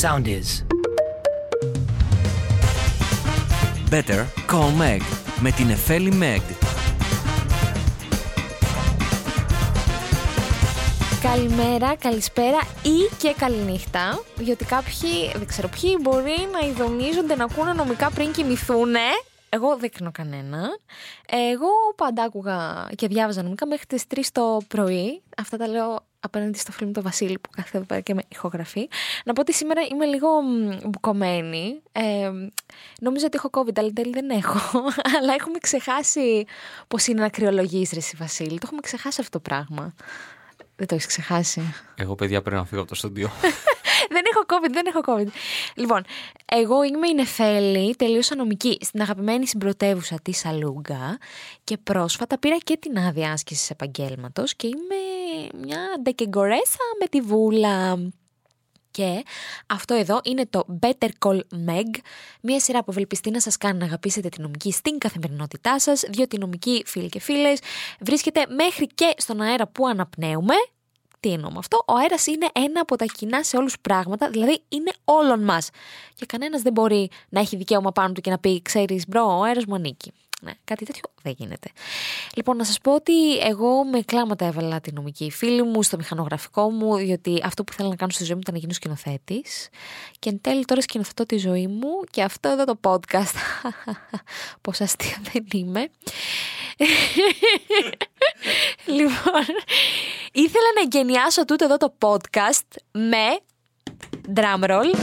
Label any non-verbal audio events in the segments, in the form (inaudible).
Sound is. Better Call Meg με την Εφέλη Meg. Καλημέρα, καλησπέρα ή και καληνύχτα. Διότι κάποιοι, δεν ξέρω ποιοι, μπορεί να ειδονίζονται να ακούνε νομικά πριν κοιμηθούν. Εγώ δεν κρίνω κανένα. Εγώ πάντα άκουγα και διάβαζα νομικά μέχρι τις 3 το πρωί. Αυτά τα λέω απέναντι στο φίλο μου τον Βασίλη που κάθε εδώ και με ηχογραφεί. Να πω ότι σήμερα είμαι λίγο μπουκωμένη. Ε, νομίζω ότι έχω COVID, αλλά τέλει δεν έχω. (laughs) αλλά έχουμε ξεχάσει πώς είναι να κρυολογείς, Ρε Βασίλη. Το έχουμε ξεχάσει αυτό το πράγμα. Δεν το έχεις ξεχάσει. Εγώ, παιδιά, πρέπει να φύγω από το στούντιο. (laughs) δεν έχω COVID, δεν έχω COVID. Λοιπόν, εγώ είμαι η Νεφέλη, τελείωσα νομική στην αγαπημένη συμπρωτεύουσα της Αλούγκα και πρόσφατα πήρα και την άδεια άσκησης επαγγέλματος και είμαι μια δικηγορέσα με τη βούλα. Και αυτό εδώ είναι το Better Call Meg, μια σειρά που ευελπιστεί να σας κάνει να αγαπήσετε τη νομική στην καθημερινότητά σας, διότι η νομική, φίλοι και φίλες, βρίσκεται μέχρι και στον αέρα που αναπνέουμε. Τι εννοώ με αυτό, ο αέρας είναι ένα από τα κοινά σε όλους πράγματα, δηλαδή είναι όλων μας. Και κανένας δεν μπορεί να έχει δικαίωμα πάνω του και να πει, ξέρεις bro, ο αέρας μου ανήκει. Ναι, κάτι τέτοιο δεν γίνεται. Λοιπόν, να σας πω ότι εγώ με κλάματα έβαλα τη νομική φίλη μου στο μηχανογραφικό μου, διότι αυτό που θέλω να κάνω στη ζωή μου ήταν να γίνω σκηνοθέτης. Και εν τέλει τώρα σκηνοθετώ τη ζωή μου και αυτό εδώ το podcast. (laughs) Πώ αστεία δεν είμαι. (laughs) λοιπόν, ήθελα να εγκαινιάσω τούτο εδώ το podcast με drumroll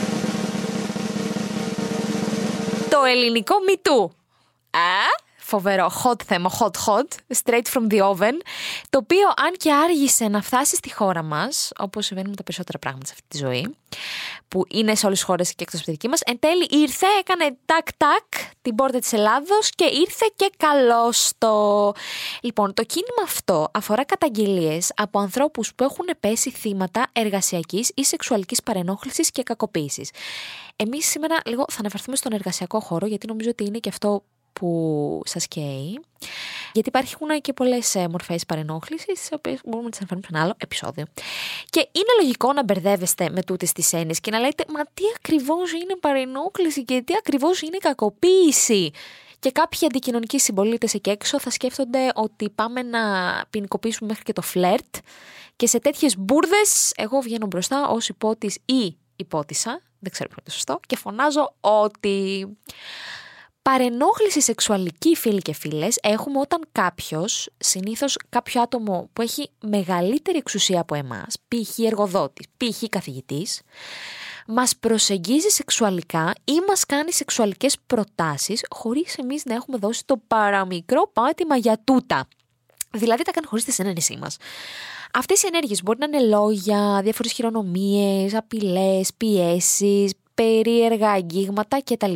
το ελληνικό μητού. Α, φοβερό hot θέμα, hot hot, straight from the oven, το οποίο αν και άργησε να φτάσει στη χώρα μας, όπως συμβαίνει με τα περισσότερα πράγματα σε αυτή τη ζωή, που είναι σε όλες τις χώρες και εκτός από τη δική μας, εν τέλει ήρθε, έκανε τάκ-τάκ την πόρτα της Ελλάδος και ήρθε και καλώς το. Λοιπόν, το κίνημα αυτό αφορά καταγγελίες από ανθρώπους που έχουν πέσει θύματα εργασιακής ή σεξουαλικής παρενόχλησης και κακοποίησης. Εμείς σήμερα λίγο θα αναφερθούμε στον εργασιακό χώρο, γιατί νομίζω ότι είναι και αυτό που σας καίει. Γιατί υπάρχουν και πολλές ε, μορφές παρενόχλησης, τις οποίες μπορούμε να τις αναφέρουμε σε ένα άλλο επεισόδιο. Και είναι λογικό να μπερδεύεστε με τούτες τις έννοιες και να λέτε, Μα τι ακριβώς είναι παρενόχληση και τι ακριβώς είναι κακοποίηση. Και κάποιοι αντικοινωνικοί συμπολίτες εκεί έξω θα σκέφτονται ότι πάμε να ποινικοποιήσουμε μέχρι και το φλερτ. Και σε τέτοιες μπουρδες, εγώ βγαίνω μπροστά ως υπότης ή υπότισα, δεν ξέρω ποιο είναι το σωστό, και φωνάζω ότι Παρενόχληση σεξουαλική φίλοι και φίλες έχουμε όταν κάποιος, συνήθως κάποιο άτομο που έχει μεγαλύτερη εξουσία από εμάς, π.χ. εργοδότης, π.χ. καθηγητής, μας προσεγγίζει σεξουαλικά ή μας κάνει σεξουαλικές προτάσεις χωρίς εμείς να έχουμε δώσει το παραμικρό πάτημα για τούτα. Δηλαδή τα κάνει χωρίς τη συνένεσή μας. Αυτές οι ενέργειες μπορεί να είναι λόγια, διάφορες χειρονομίες, απειλές, πιέσεις, περίεργα αγγίγματα κτλ.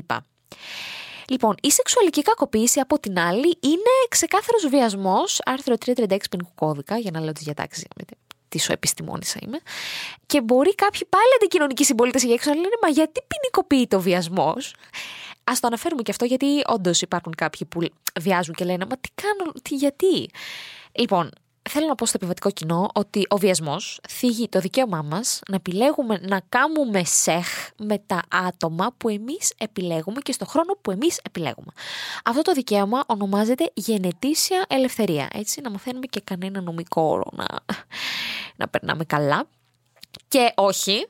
Λοιπόν, η σεξουαλική κακοποίηση από την άλλη είναι ξεκάθαρος βιασμός, άρθρο 336 ποινικού κώδικα, για να λέω τις διατάξεις τι σου επιστημόνησα είμαι. Και μπορεί κάποιοι πάλι αντικοινωνικοί συμπολίτες εκεί έξω να λένε Μα γιατί ποινικοποιείται ο βιασμός; Α το αναφέρουμε και αυτό, γιατί όντως υπάρχουν κάποιοι που βιάζουν και λένε Μα τι κάνω, τι, γιατί; Λοιπόν, θέλω να πω στο επιβατικό κοινό ότι ο βιασμός θίγει το δικαίωμά μας να επιλέγουμε να κάνουμε σεχ με τα άτομα που εμείς επιλέγουμε και στο χρόνο που εμείς επιλέγουμε. Αυτό το δικαίωμα ονομάζεται γενετήσια ελευθερία. Έτσι, να μαθαίνουμε και κανένα νομικό όρο να, να περνάμε καλά. Και όχι,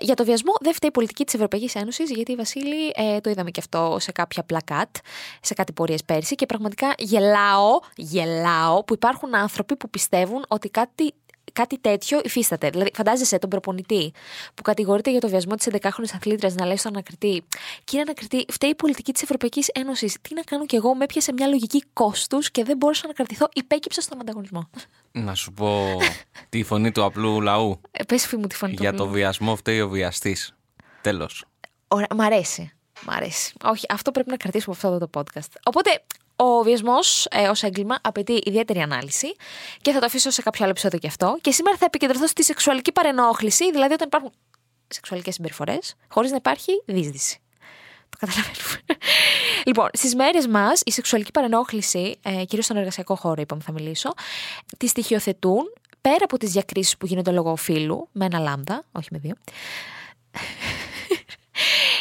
για το βιασμό δεν φταίει η πολιτική της Ευρωπαϊκής Ένωσης, γιατί η Βασίλη ε, το είδαμε και αυτό σε κάποια πλακάτ, σε κάτι πορείες πέρσι και πραγματικά γελάω, γελάω που υπάρχουν άνθρωποι που πιστεύουν ότι κάτι κάτι τέτοιο υφίσταται. Δηλαδή, φαντάζεσαι τον προπονητή που κατηγορείται για το βιασμό της 11χρονη αθλήτριας να λέει στον ανακριτή: Κύριε Ανακριτή, φταίει η πολιτική της Ευρωπαϊκής Ένωσης. Τι να κάνω κι εγώ, με έπιασε μια λογική κόστους και δεν μπόρεσα να κρατηθώ. Υπέκυψα στον ανταγωνισμό. Να σου πω τη φωνή του απλού λαού. Ε, πες μου τη φωνή Για το βιασμό φταίει ο βιαστής. Τέλος. Ωραία, μ' αρέσει. Μ' αρέσει. Όχι, αυτό πρέπει να κρατήσουμε από αυτό το podcast. Οπότε, ο βιασμό ε, ως έγκλημα απαιτεί ιδιαίτερη ανάλυση και θα το αφήσω σε κάποιο άλλο επεισόδιο και αυτό. Και σήμερα θα επικεντρωθώ στη σεξουαλική παρενόχληση, δηλαδή όταν υπάρχουν σεξουαλικές συμπεριφορές, χωρίς να υπάρχει δίσδυση. Το καταλαβαίνουμε. (laughs) λοιπόν, στις μέρες μας η σεξουαλική παρενόχληση, ε, κυρίως στον εργασιακό χώρο, είπαμε θα μιλήσω, τη στοιχειοθετούν πέρα από τις διακρίσεις που γίνονται λόγω φύλου, με ένα λάμδα, όχι με δύο.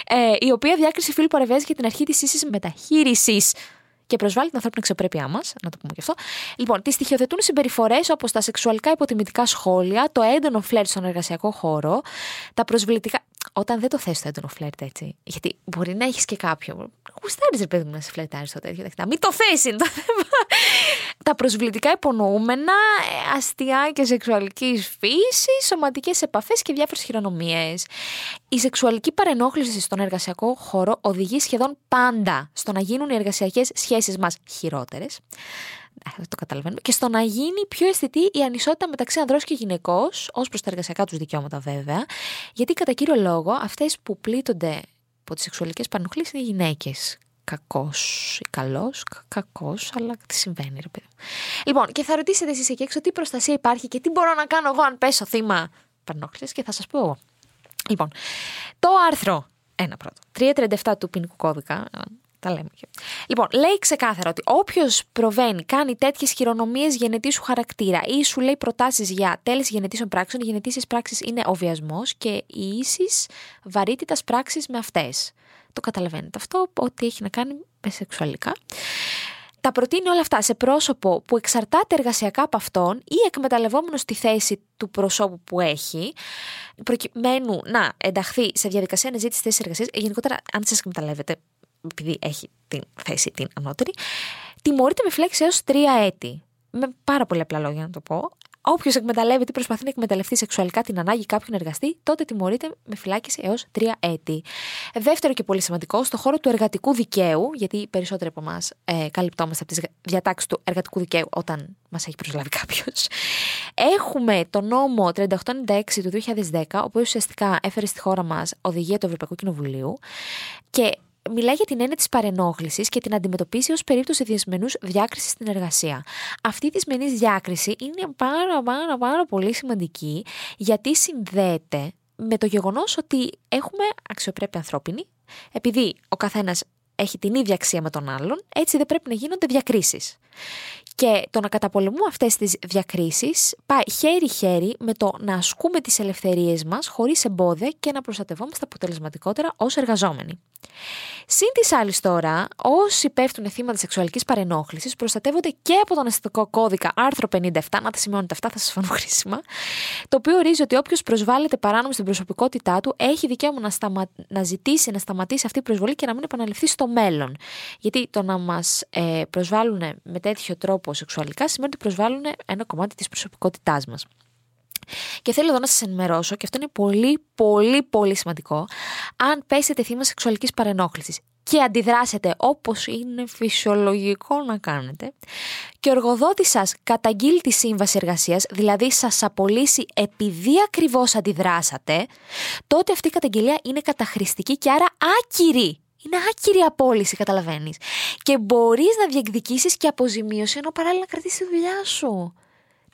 (laughs) ε, η οποία διάκριση φύλου παρεμβαίνει για την αρχή της ίσης μεταχείρισης και προσβάλλει την ανθρώπινη αξιοπρέπειά μας, να το πούμε και αυτό. Λοιπόν, τη στοιχειοθετούν συμπεριφορές όπως τα σεξουαλικά υποτιμητικά σχόλια, το έντονο φλερτ στον εργασιακό χώρο, τα προσβλητικά. Όταν δεν το θες το έντονο φλερτ έτσι. Γιατί μπορεί να έχεις και κάποιο. Γουστάρεις, ρε παιδί μου, να σε φλερτάρεις το τέτοιο. Να μην το θες είναι το θέμα. τα προσβλητικά υπονοούμενα, ε, αστεία και σεξουαλικής φύσης, σωματικές επαφές και διάφορες χειρονομίες. Η σεξουαλική παρενόχληση στον εργασιακό χώρο οδηγεί σχεδόν πάντα στο να γίνουν οι εργασιακές σχέσεις μας χειρότερες. Το καταλαβαίνουμε. Και στο να γίνει πιο αισθητή η ανισότητα μεταξύ ανδρών και γυναικών, ως προς τα εργασιακά τους δικαιώματα βέβαια. Γιατί κατά κύριο λόγο αυτές που πλήττονται από τις σεξουαλικές παρενοχλήσεις είναι οι γυναίκες. Κακός ή καλός, κακός, αλλά τι συμβαίνει, ρε παιδί. Λοιπόν, και θα ρωτήσετε εσείς εκεί έξω τι προστασία υπάρχει και τι μπορώ να κάνω εγώ αν πέσω θύμα παρενόχλησης και θα σας πω εγώ. Λοιπόν, το άρθρο ένα πρώτο. 337 του ποινικού κώδικα. Τα λέμε. Λοιπόν, λέει ξεκάθαρα ότι όποιος προβαίνει, κάνει τέτοιες χειρονομίες γενετήσου χαρακτήρα ή σου λέει προτάσεις για τέλεση γενετήσεων πράξεων, οι γενετήσει πράξεις είναι ο βιασμός και η ίσης βαρύτητας πράξη με αυτές. Το καταλαβαίνετε αυτό, ότι έχει να κάνει με σεξουαλικά τα προτείνει όλα αυτά σε πρόσωπο που εξαρτάται εργασιακά από αυτόν ή εκμεταλλευόμενος στη θέση του προσώπου που έχει, προκειμένου να ενταχθεί σε διαδικασία αναζήτησης θέσης εργασίας. Γενικότερα, αν σας εκμεταλλεύετε, επειδή έχει την θέση την ανώτερη, τιμωρείται με φλέξη έως τρία έτη. Με πάρα πολύ απλά λόγια να το πω. Όποιος εκμεταλλεύεται ή προσπαθεί να εκμεταλλευτεί σεξουαλικά την ανάγκη κάποιον εργαστή, τότε τιμωρείται με φυλάκιση έως τρία έτη. Δεύτερο και πολύ σημαντικό, στο χώρο του εργατικού δικαίου, γιατί οι περισσότεροι από εμάς ε, καλυπτόμαστε από τις διατάξεις του εργατικού δικαίου όταν μας έχει προσλάβει κάποιος. Έχουμε το νόμο 3896 του 2010, ο οποίος ουσιαστικά έφερε στη χώρα μας οδηγία του Ευρωπαϊκού Κοινοβουλίου και μιλάει για την έννοια της παρενόχλησης και την αντιμετωπίσει ως περίπτωση δυσμενού διάκρισης στην εργασία. Αυτή η δυσμενής διάκριση είναι πάρα, πάρα, πάρα πολύ σημαντική γιατί συνδέεται με το γεγονός ότι έχουμε αξιοπρέπεια ανθρώπινη, επειδή ο καθένας έχει την ίδια αξία με τον άλλον, έτσι δεν πρέπει να γίνονται διακρίσεις. Και το να καταπολεμούμε αυτές τις διακρίσεις πάει χέρι-χέρι με το να ασκούμε τις ελευθερίες μας χωρίς εμπόδια και να προστατευόμαστε αποτελεσματικότερα ως εργαζόμενοι. Συν της άλλης τώρα, όσοι πέφτουν θύματα σεξουαλικής παρενόχλησης προστατεύονται και από τον αστυνομικό κώδικα άρθρο 57, να τα σημειώνετε αυτά, θα σας φανούν χρήσιμα, το οποίο ορίζει ότι όποιος προσβάλλεται παράνομα στην προσωπικότητά του έχει δικαίωμα να, σταμα... να ζητήσει να σταματήσει αυτή η προσβολή και να μην επαναληφθεί στο μέλλον. Γιατί το να μας ε, προσβάλλουν με τέτοιο τρόπο σεξουαλικά σημαίνει ότι προσβάλλουν ένα κομμάτι της προσωπικότητάς μας. Και θέλω εδώ να σας ενημερώσω, και αυτό είναι πολύ, πολύ, πολύ σημαντικό, αν πέσετε θύμα σεξουαλικής παρενόχλησης και αντιδράσετε όπως είναι φυσιολογικό να κάνετε και ο εργοδότης σας καταγγείλει τη σύμβαση εργασίας, δηλαδή σας απολύσει επειδή ακριβώς αντιδράσατε, τότε αυτή η καταγγελία είναι καταχρηστική και άρα άκυρη. Είναι άκυρη απόλυση, καταλαβαίνεις. Και μπορείς να διεκδικήσεις και αποζημίωση ενώ παράλληλα κρατήσεις τη δουλειά σου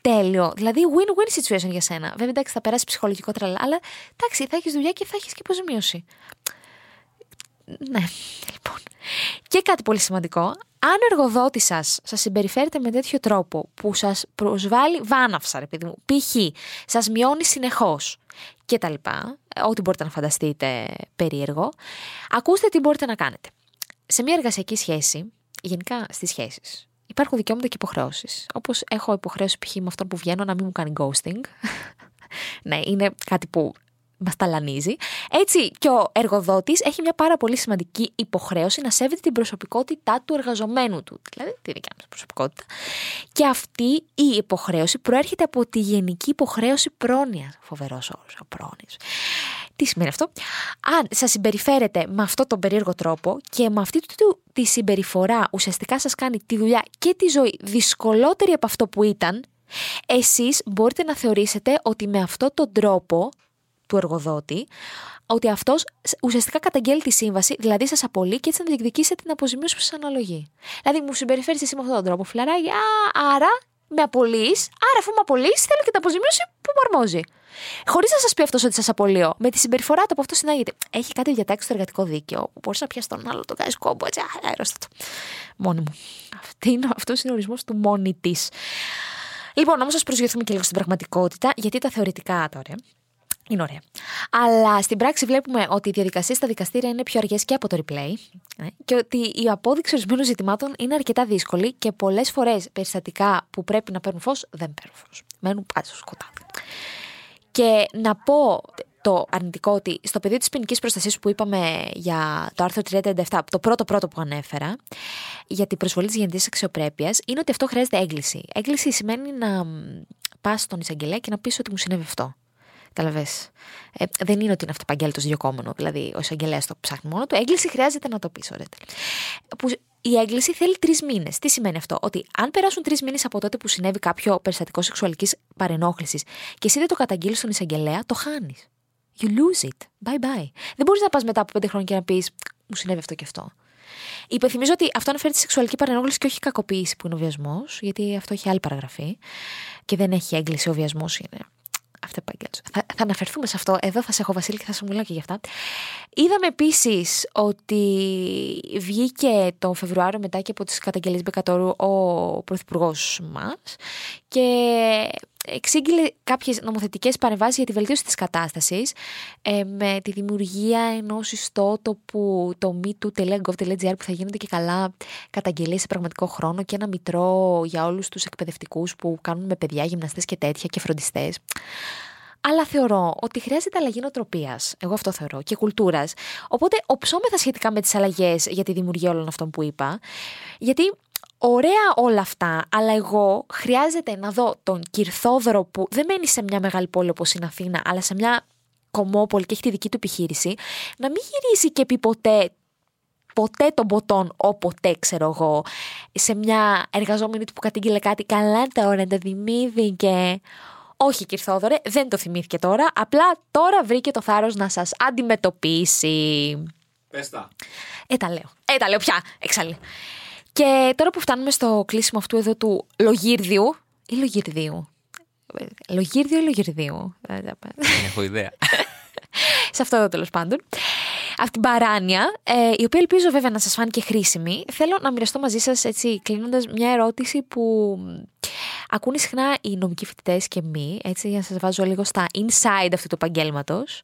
τέλειο. Δηλαδή, win-win situation για σένα. Βέβαια, εντάξει, θα περάσει ψυχολογικό τρελά, αλλά εντάξει, θα έχεις δουλειά και θα έχεις και αποζημίωση. Ναι, λοιπόν. Και κάτι πολύ σημαντικό. Αν ο εργοδότης σας σας συμπεριφέρεται με τέτοιο τρόπο που σας προσβάλλει βάναυσα, ρε παιδί μου, π.χ. σας μειώνει συνεχώς και τα λοιπά, ό,τι μπορείτε να φανταστείτε περίεργο, ακούστε τι μπορείτε να κάνετε. Σε μια εργασιακή σχέση, γενικά στις σχέσεις, υπάρχουν δικαιώματα και υποχρεώσεις. Όπως έχω υποχρέωση π.χ. με αυτόν που βγαίνω να μην μου κάνει ghosting. (laughs) ναι, είναι κάτι που μα ταλανίζει. Έτσι και ο εργοδότης έχει μια πάρα πολύ σημαντική υποχρέωση να σέβεται την προσωπικότητά του εργαζομένου του. Δηλαδή τη δικιά μας προσωπικότητα. Και αυτή η υποχρέωση προέρχεται από τη γενική υποχρέωση πρόνοιας. Φοβερός όρος, πρόνοιας. Τι σημαίνει αυτό; Αν σας συμπεριφέρετε με αυτόν τον περίεργο τρόπο και με αυτή τη συμπεριφορά ουσιαστικά σας κάνει τη δουλειά και τη ζωή δυσκολότερη από αυτό που ήταν, εσείς μπορείτε να θεωρήσετε ότι με αυτόν τον τρόπο του εργοδότη, ότι αυτός ουσιαστικά καταγγέλει τη σύμβαση, δηλαδή σας απολύει και έτσι να διεκδικήσετε την αποζημίωση που σας αναλογεί. Δηλαδή, μου συμπεριφέρεις εσύ με αυτόν τον τρόπο, φιλαράκι, άρα με απολύεις, άρα αφού με απολύεις, θέλω και την αποζημίωση που μου αρμόζει. Χωρίς να σας πει αυτός ότι σας απολύω, με τη συμπεριφορά του από αυτό συνάγεται. Έχει κάτι διατάξει στο εργατικό δίκαιο που μπορείς να πιάσεις τον άλλο, το κάνεις κόμπο, έτσι, αέρωστε το. Μόνη μου. Αυτός είναι ο ορισμός του μόνη της. Λοιπόν, όμως, α προσγειωθούμε και λίγο στην πραγματικότητα, γιατί τα θεωρητικά τώρα Είναι ωραία. Αλλά στην πράξη βλέπουμε ότι οι διαδικασίες στα δικαστήρια είναι πιο αργές και από το replay ε, και ότι η απόδειξη ορισμένων ζητημάτων είναι αρκετά δύσκολη και πολλές φορές περιστατικά που πρέπει να παίρνουν φως δεν παίρνουν φως. Μένουν πάνω στο σκοτάδι. Και να πω το αρνητικό ότι στο πεδίο της ποινικής προστασίας που είπαμε για το άρθρο 337, το πρώτο πρώτο που ανέφερα, για την προσβολή της γενετή αξιοπρέπειας, είναι ότι αυτό χρειάζεται έγκληση. Έγκληση σημαίνει να πας στον εισαγγελέα και να πεις ότι μου συνέβη αυτό. Καταλαβέ. Ε, δεν είναι ότι είναι αυτοπαγγέλτος διοκόμενο. Δηλαδή, ο εισαγγελέας το ψάχνει μόνο του. Έγκληση χρειάζεται να το πεις, ωραία. Που η έγκληση θέλει τρεις μήνες. Τι σημαίνει αυτό, Ότι αν περάσουν τρεις μήνες από τότε που συνέβη κάποιο περιστατικό σεξουαλικής παρενόχλησης και εσύ δεν το καταγγείλεις στον εισαγγελέα, το χάνεις. You lose it. Bye bye. Δεν μπορείς να πας μετά από πέντε χρόνια και να πεις Μου συνέβη αυτό και αυτό. Υπενθυμίζω ότι αυτό αναφέρει τη σεξουαλική παρενόχληση και όχι κακοποίηση που είναι ο βιασμός, γιατί αυτό έχει άλλη παραγραφή και δεν έχει έγκληση ο βιασμός. Είναι θα, θα αναφερθούμε σε αυτό. Εδώ θα σε έχω Βασίλη και θα σου μιλάω και γι' αυτά. Είδαμε επίσης ότι βγήκε το Φεβρουάριο μετά και από τις καταγγελίες Μπεκατόρου ο Πρωθυπουργός μας και εξήγηλε κάποιες νομοθετικές παρεμβάσεις για τη βελτίωση της κατάστασης ε, με τη δημιουργία ενός ιστότοπου το me2.gov.gr που θα γίνονται και καλά καταγγελίες σε πραγματικό χρόνο και ένα μητρό για όλους τους εκπαιδευτικούς που κάνουν με παιδιά, γυμναστές και τέτοια και φροντιστές. Αλλά θεωρώ ότι χρειάζεται αλλαγή νοοτροπίας. Εγώ αυτό θεωρώ. Και κουλτούρας. Οπότε οψόμεθα σχετικά με τις αλλαγές για τη δημιουργία όλων αυτών που είπα. Γιατί Ωραία όλα αυτά, αλλά εγώ χρειάζεται να δω τον Κυρθόδωρο που δεν μένει σε μια μεγάλη πόλη όπως είναι Αθήνα, αλλά σε μια κομμόπολη και έχει τη δική του επιχείρηση, να μην γυρίσει και πει ποτέ ποτέ τον ποτόν όποτε ξέρω εγώ σε μια εργαζόμενη του που κατήγγειλε κάτι καλά τώρα το θυμήθηκε όχι Κυρθόδωρε δεν το θυμήθηκε τώρα απλά τώρα βρήκε το θάρρος να σας αντιμετωπίσει. Πες τα. Ε τα λέω, ε τα λέω πια, εξάλλη και τώρα που φτάνουμε στο κλείσιμο αυτού εδώ του λογίρδιου ή λογιρδίου. Λογίρδιο ή λογιρδίου. Δεν έχω ιδέα. (laughs) Σε αυτό εδώ τέλος πάντων. Αυτή την παράνοια, ε, η οποία ελπίζω βέβαια να σας φάνηκε χρήσιμη, θέλω να μοιραστώ μαζί σας έτσι κλείνοντας μια ερώτηση που ακούνε συχνά οι νομικοί φοιτητές και μη, έτσι για να σας βάζω λίγο στα inside αυτού του επαγγέλματος.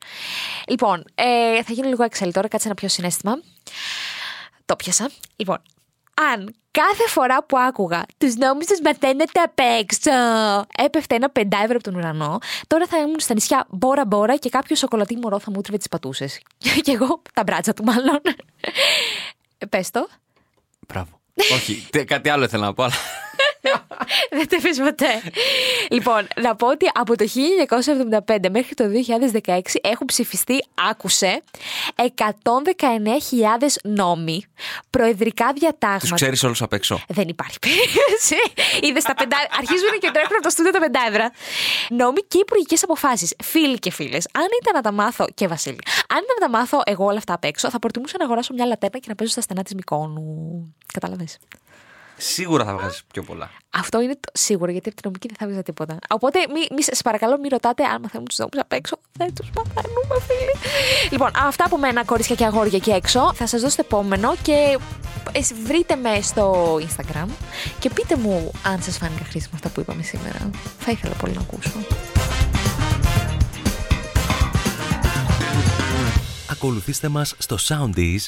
Λοιπόν, ε, θα γίνω λίγο έξαλλη τώρα, κάτσε ένα πιο συνέστημα. Το πιασα. Λοιπόν, αν κάθε φορά που άκουγα τους νόμους τους μαθαίνετε απ' έξω, έπεφτε ένα πεντάευρο από τον ουρανό, τώρα θα ήμουν στα νησιά μπόρα μπόρα και κάποιο σοκολατή μωρό θα μου τρίβε τις πατούσες. (laughs) και εγώ τα μπράτσα του, μάλλον. Πες το. Μπράβο. Όχι, κάτι άλλο ήθελα να πω, αλλά. (laughs) Δεν το πει ποτέ. λοιπόν, να πω ότι από το 1975 μέχρι το 2016 έχουν ψηφιστεί, άκουσε, 119.000 νόμοι, προεδρικά διατάγματα. Τους ξέρεις όλους απ' έξω. Δεν υπάρχει περίπτωση. Είδες τα πεντά. Αρχίζουν και τρέχουν από το στούντιο τα πεντάευρα. Νόμοι και υπουργικές αποφάσεις. Φίλοι και φίλες, αν ήταν να τα μάθω. και Βασίλη, αν ήταν να τα μάθω εγώ όλα αυτά απ' έξω, θα προτιμούσα να αγοράσω μια λατέρνα και να παίζω στα στενά της Μικόνου. Κατάλαβε. Σίγουρα θα βγάζεις πιο πολλά. Αυτό είναι το σίγουρο, γιατί από την νομική δεν θα βγάζει τίποτα. Οπότε, μη, μη, σα παρακαλώ, μην ρωτάτε αν μαθαίνουμε τους νόμου απ' έξω. Δεν τους μαθαίνουμε, φίλοι. Λοιπόν, αυτά από μένα, κορίτσια και αγόρια εκεί έξω. Θα σας δώσω το επόμενο και βρείτε με στο Instagram και πείτε μου αν σας φάνηκαν χρήσιμα αυτά που είπαμε σήμερα. Θα ήθελα πολύ να ακούσω. Ακολουθήστε μας στο Soundees,